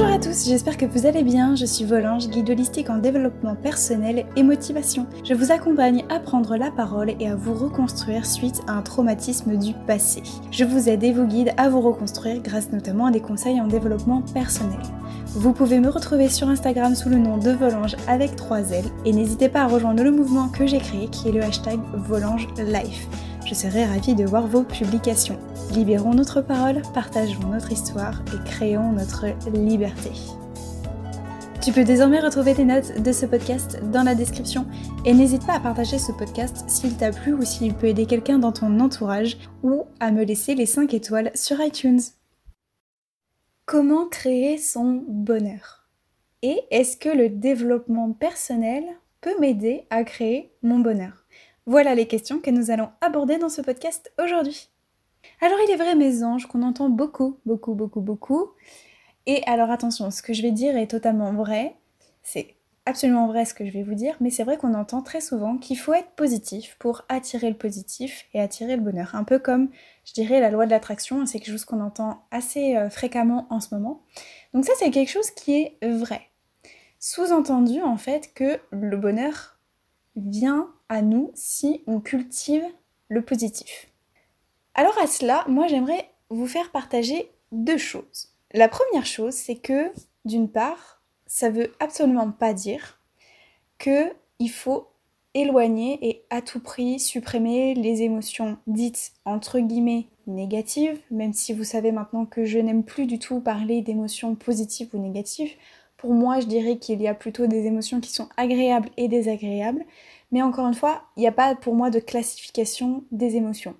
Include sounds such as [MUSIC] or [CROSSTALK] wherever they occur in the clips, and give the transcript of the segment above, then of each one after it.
Bonjour à tous, j'espère que vous allez bien. Je suis Volange, guide holistique en développement personnel et motivation. Je vous accompagne à prendre la parole et à vous reconstruire suite à un traumatisme du passé. Je vous aide et vous guide à vous reconstruire grâce notamment à des conseils en développement personnel. Vous pouvez me retrouver sur Instagram sous le nom de Volange avec 3 L et n'hésitez pas à rejoindre le mouvement que j'ai créé qui est le hashtag Volange Life. Je serai ravie de voir vos publications. Libérons notre parole, partageons notre histoire et créons notre liberté. Tu peux désormais retrouver tes notes de ce podcast dans la description et n'hésite pas à partager ce podcast s'il t'a plu ou s'il peut aider quelqu'un dans ton entourage ou à me laisser les 5 étoiles sur iTunes. Comment créer son bonheur? Et est-ce que le développement personnel peut m'aider à créer mon bonheur? Voilà les questions que nous allons aborder dans ce podcast aujourd'hui. Alors il est vrai mes anges qu'on entend beaucoup, beaucoup, beaucoup, beaucoup. Et alors attention, ce que je vais dire est totalement vrai. C'est absolument vrai ce que je vais vous dire, mais c'est vrai qu'on entend très souvent qu'il faut être positif pour attirer le positif et attirer le bonheur. Un peu comme, je dirais, la loi de l'attraction, c'est quelque chose qu'on entend assez euh, fréquemment en ce moment. Donc ça, c'est quelque chose qui est vrai. Sous-entendu, en fait, que le bonheur vient à nous si on cultive le positif. Alors à cela, moi j'aimerais vous faire partager deux choses. La première chose, c'est que d'une part, ça veut absolument pas dire que il faut éloigner et à tout prix supprimer les émotions dites entre guillemets négatives, même si vous savez maintenant que je n'aime plus du tout parler d'émotions positives ou négatives. Pour moi, je dirais qu'il y a plutôt des émotions qui sont agréables et désagréables, mais encore une fois, il n'y a pas pour moi de classification des émotions.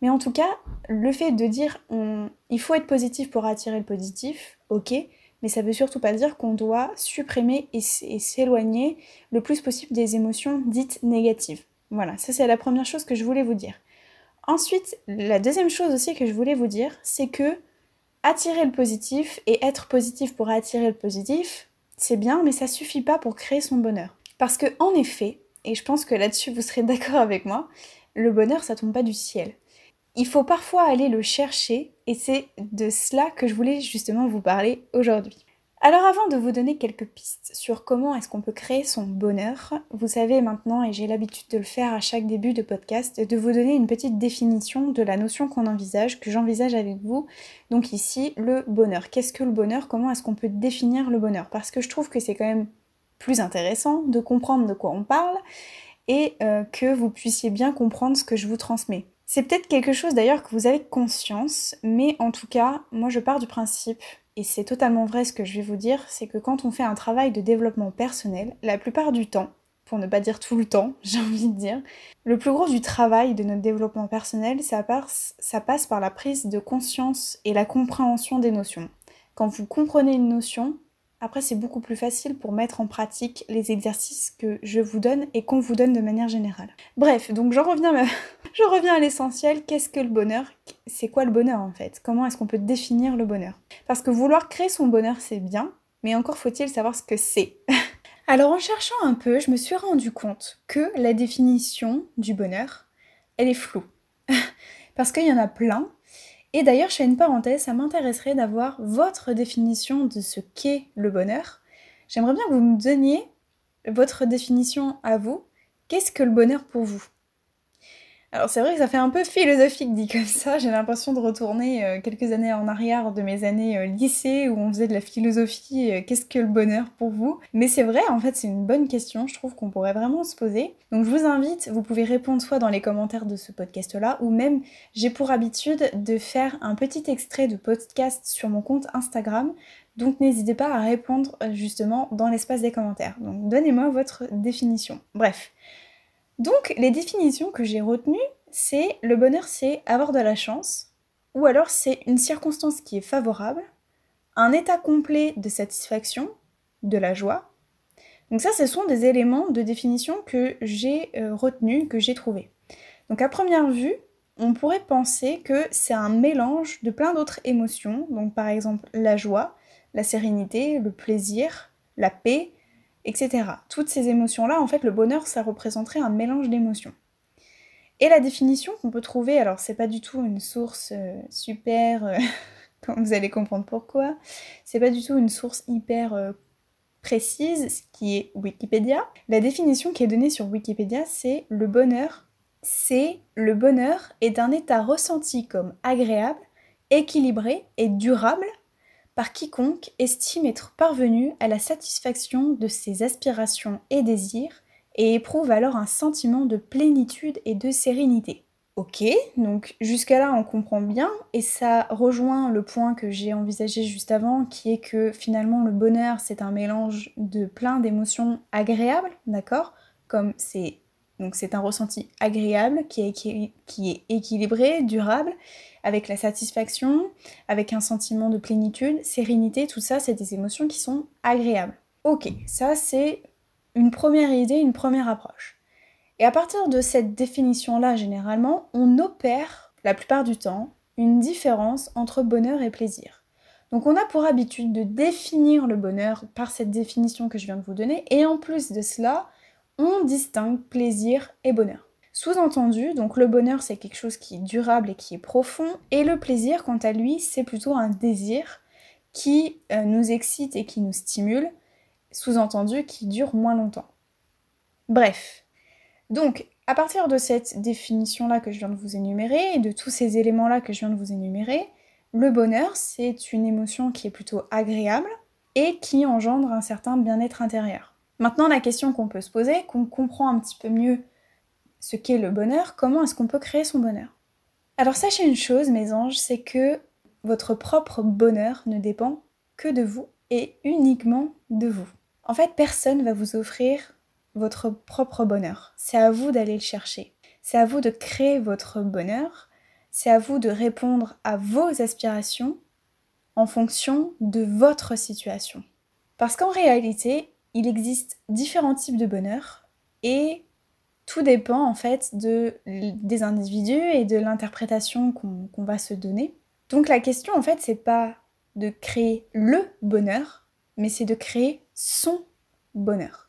Mais en tout cas, le fait de dire il faut être positif pour attirer le positif, ok, mais ça veut surtout pas dire qu'on doit supprimer et s'éloigner le plus possible des émotions dites négatives. Voilà, ça c'est la première chose que je voulais vous dire. Ensuite, la deuxième chose aussi que je voulais vous dire, c'est que attirer le positif et être positif pour attirer le positif, c'est bien, mais ça suffit pas pour créer son bonheur. Parce que en effet, et je pense que là-dessus vous serez [LAUGHS] d'accord avec moi, le bonheur ça tombe pas du ciel. Il faut parfois aller le chercher et c'est de cela que je voulais justement vous parler aujourd'hui. Alors avant de vous donner quelques pistes sur comment est-ce qu'on peut créer son bonheur, vous savez maintenant, et j'ai l'habitude de le faire à chaque début de podcast, de vous donner une petite définition de la notion qu'on envisage, que j'envisage avec vous. Donc ici, le bonheur. Qu'est-ce que le bonheur? Comment est-ce qu'on peut définir le bonheur? Parce que je trouve que c'est quand même plus intéressant de comprendre de quoi on parle et euh, que vous puissiez bien comprendre ce que je vous transmets. C'est peut-être quelque chose d'ailleurs que vous avez conscience, mais en tout cas, moi je pars du principe, et c'est totalement vrai ce que je vais vous dire, c'est que quand on fait un travail de développement personnel, la plupart du temps, pour ne pas dire tout le temps, [LAUGHS] j'ai envie de dire, le plus gros du travail de notre développement personnel, ça passe, ça passe par la prise de conscience et la compréhension des notions. Quand vous comprenez une notion, après, c'est beaucoup plus facile pour mettre en pratique les exercices que je vous donne et qu'on vous donne de manière générale. Bref, donc je reviens, à... [LAUGHS] je reviens à l'essentiel. Qu'est-ce que le bonheur? C'est quoi le bonheur en fait? Comment est-ce qu'on peut définir le bonheur? Parce que vouloir créer son bonheur, c'est bien, mais encore faut-il savoir ce que c'est. [LAUGHS] Alors en cherchant un peu, je me suis rendu compte que la définition du bonheur, elle est floue. [LAUGHS] Parce qu'il y en a plein et d'ailleurs, je fais une parenthèse, ça m'intéresserait d'avoir votre définition de ce qu'est le bonheur. J'aimerais bien que vous me donniez votre définition à vous. Qu'est-ce que le bonheur pour vous? Alors c'est vrai que ça fait un peu philosophique dit comme ça, j'ai l'impression de retourner euh, quelques années en arrière de mes années euh, lycée où on faisait de la philosophie, euh, qu'est-ce que le bonheur pour vous? Mais c'est vrai, en fait c'est une bonne question, je trouve qu'on pourrait vraiment se poser. Donc je vous invite, vous pouvez répondre soit dans les commentaires de ce podcast-là, ou même j'ai pour habitude de faire un petit extrait de podcast sur mon compte Instagram donc n'hésitez pas à répondre justement dans l'espace des commentaires. Donc donnez-moi votre définition. Bref, donc les définitions que j'ai retenues, c'est le bonheur c'est avoir de la chance, ou alors c'est une circonstance qui est favorable, un état complet de satisfaction, de la joie. Donc ça, ce sont des éléments de définition que j'ai euh, retenus, que j'ai trouvés. Donc à première vue, on pourrait penser que c'est un mélange de plein d'autres émotions, donc par exemple la joie, la sérénité, le plaisir, la paix, etc. Toutes ces émotions-là, en fait, le bonheur, ça représenterait un mélange d'émotions. Et la définition qu'on peut trouver, alors c'est pas du tout une source euh, super euh, [LAUGHS] Vous allez comprendre pourquoi. C'est pas du tout une source hyper euh, précise, ce qui est Wikipédia. La définition qui est donnée sur Wikipédia, c'est le bonheur. C'est le bonheur est un état ressenti comme agréable, équilibré et durable par quiconque estime être parvenu à la satisfaction de ses aspirations et désirs et éprouve alors un sentiment de plénitude et de sérénité. Ok, donc jusqu'à là on comprend bien et ça rejoint le point que j'ai envisagé juste avant qui est que finalement le bonheur c'est un mélange de plein d'émotions agréables, d'accord? Comme c'est donc c'est un ressenti agréable qui est, qui est équilibré, durable, avec la satisfaction, avec un sentiment de plénitude, sérénité, tout ça c'est des émotions qui sont agréables. Ok, ça c'est une première idée, une première approche. Et à partir de cette définition-là, généralement, on opère, la plupart du temps, une différence entre bonheur et plaisir. Donc on a pour habitude de définir le bonheur par cette définition que je viens de vous donner, et en plus de cela, distingue plaisir et bonheur. Sous-entendu, donc le bonheur c'est quelque chose qui est durable et qui est profond, et le plaisir quant à lui c'est plutôt un désir qui euh, nous excite et qui nous stimule, sous-entendu qui dure moins longtemps. Bref, donc, à partir de cette définition-là que je viens de vous énumérer, et de tous ces éléments-là que je viens de vous énumérer, le bonheur, c'est une émotion qui est plutôt agréable et qui engendre un certain bien-être intérieur. Maintenant, la question qu'on peut se poser, qu'on comprend un petit peu mieux ce qu'est le bonheur, comment est-ce qu'on peut créer son bonheur? Alors sachez une chose, mes anges, c'est que votre propre bonheur ne dépend que de vous et uniquement de vous. En fait, personne va vous offrir votre propre bonheur. C'est à vous d'aller le chercher. C'est à vous de créer votre bonheur. C'est à vous de répondre à vos aspirations en fonction de votre situation. Parce qu'en réalité, il existe différents types de bonheur et tout dépend en fait de, des individus et de l'interprétation qu'on va se donner. Donc la question en fait, c'est pas de créer le bonheur, mais c'est de créer son bonheur.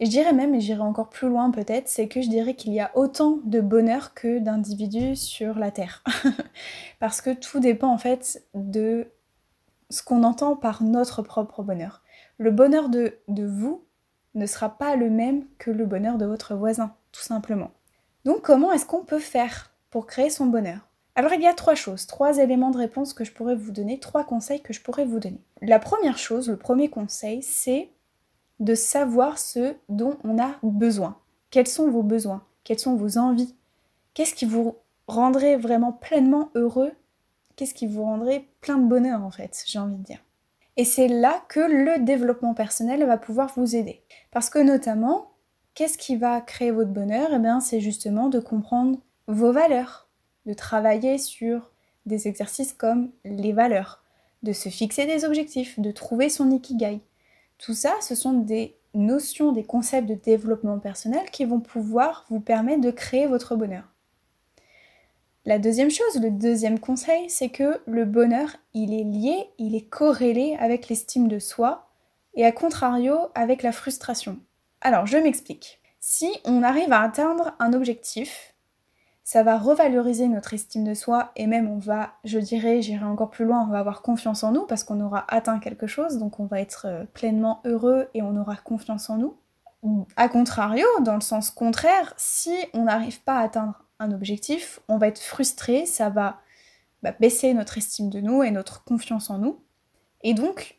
Et je dirais même, et j'irai encore plus loin peut-être, c'est que je dirais qu'il y a autant de bonheur que d'individus sur la Terre. [LAUGHS] Parce que tout dépend en fait de ce qu'on entend par notre propre bonheur. Le bonheur de, de vous ne sera pas le même que le bonheur de votre voisin, tout simplement. Donc comment est-ce qu'on peut faire pour créer son bonheur? Alors il y a trois choses, trois éléments de réponse que je pourrais vous donner, trois conseils que je pourrais vous donner. La première chose, le premier conseil, c'est de savoir ce dont on a besoin. Quels sont vos besoins? Quelles sont vos envies? Qu'est-ce qui vous rendrait vraiment pleinement heureux? Qu'est-ce qui vous rendrait plein de bonheur en fait, j'ai envie de dire? Et c'est là que le développement personnel va pouvoir vous aider. Parce que notamment, qu'est-ce qui va créer votre bonheur? Eh bien, c'est justement de comprendre vos valeurs, de travailler sur des exercices comme les valeurs, de se fixer des objectifs, de trouver son ikigai, tout ça, ce sont des notions, des concepts de développement personnel qui vont pouvoir vous permettre de créer votre bonheur. La deuxième chose, le deuxième conseil, c'est que le bonheur, il est lié, il est corrélé avec l'estime de soi et à contrario avec la frustration. Alors, je m'explique. Si on arrive à atteindre un objectif, ça va revaloriser notre estime de soi et même on va, je dirais, j'irai encore plus loin, on va avoir confiance en nous parce qu'on aura atteint quelque chose, donc on va être euh, pleinement heureux et on aura confiance en nous. A contrario, dans le sens contraire, si on n'arrive pas à atteindre un objectif, on va être frustré, ça va bah, baisser notre estime de nous et notre confiance en nous. Et donc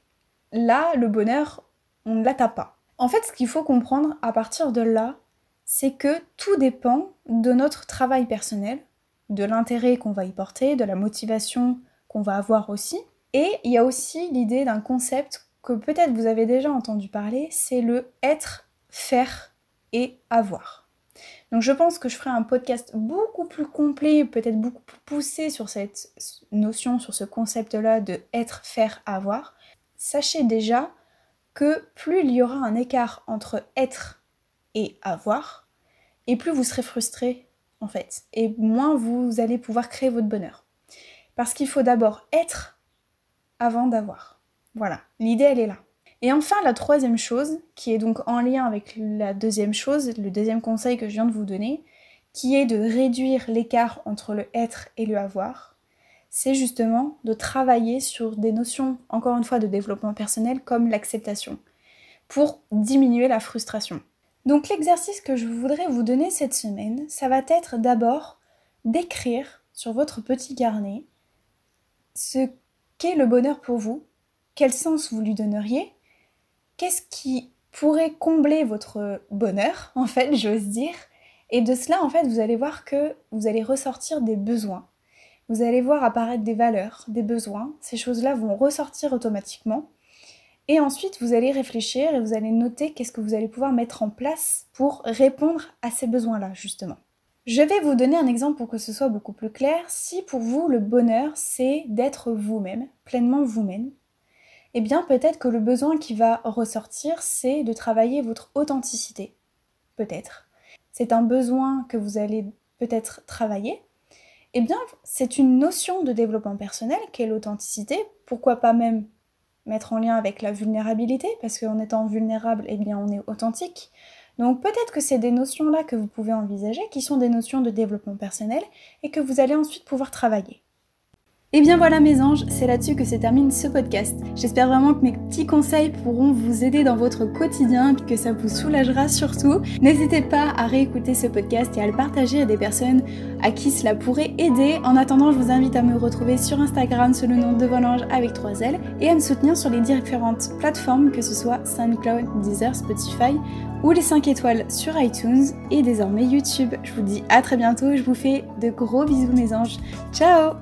là, le bonheur, on ne l'atteint pas. En fait, ce qu'il faut comprendre à partir de là, c'est que tout dépend de notre travail personnel, de l'intérêt qu'on va y porter, de la motivation qu'on va avoir aussi. Et il y a aussi l'idée d'un concept que peut-être vous avez déjà entendu parler, c'est le être, faire et avoir. Donc je pense que je ferai un podcast beaucoup plus complet, peut-être beaucoup plus poussé sur cette notion, sur ce concept-là de être, faire, avoir. Sachez déjà que plus il y aura un écart entre être et avoir, et plus vous serez frustré en fait, et moins vous allez pouvoir créer votre bonheur. Parce qu'il faut d'abord être avant d'avoir. Voilà, l'idée elle est là. Et enfin, la troisième chose, qui est donc en lien avec la deuxième chose, le deuxième conseil que je viens de vous donner, qui est de réduire l'écart entre le être et le avoir, c'est justement de travailler sur des notions, encore une fois, de développement personnel comme l'acceptation, pour diminuer la frustration. Donc l'exercice que je voudrais vous donner cette semaine, ça va être d'abord d'écrire sur votre petit carnet ce qu'est le bonheur pour vous, quel sens vous lui donneriez, qu'est-ce qui pourrait combler votre bonheur, en fait, j'ose dire, et de cela, en fait, vous allez voir que vous allez ressortir des besoins. Vous allez voir apparaître des valeurs, des besoins. Ces choses-là vont ressortir automatiquement. Et ensuite, vous allez réfléchir et vous allez noter qu'est-ce que vous allez pouvoir mettre en place pour répondre à ces besoins-là, justement. Je vais vous donner un exemple pour que ce soit beaucoup plus clair. Si pour vous, le bonheur, c'est d'être vous-même, pleinement vous-même, eh bien peut-être que le besoin qui va ressortir, c'est de travailler votre authenticité. Peut-être. C'est un besoin que vous allez peut-être travailler. Eh bien, c'est une notion de développement personnel qu'est l'authenticité. Pourquoi pas même mettre en lien avec la vulnérabilité, parce qu'en étant vulnérable, eh bien, on est authentique. Donc peut-être que c'est des notions-là que vous pouvez envisager, qui sont des notions de développement personnel, et que vous allez ensuite pouvoir travailler. Et bien voilà mes anges, c'est là-dessus que se termine ce podcast. J'espère vraiment que mes petits conseils pourront vous aider dans votre quotidien que ça vous soulagera surtout. N'hésitez pas à réécouter ce podcast et à le partager à des personnes à qui cela pourrait aider. En attendant, je vous invite à me retrouver sur Instagram sous le nom de Volange avec 3 L et à me soutenir sur les différentes plateformes que ce soit SoundCloud, Deezer, Spotify ou les 5 étoiles sur iTunes et désormais YouTube. Je vous dis à très bientôt, je vous fais de gros bisous mes anges. Ciao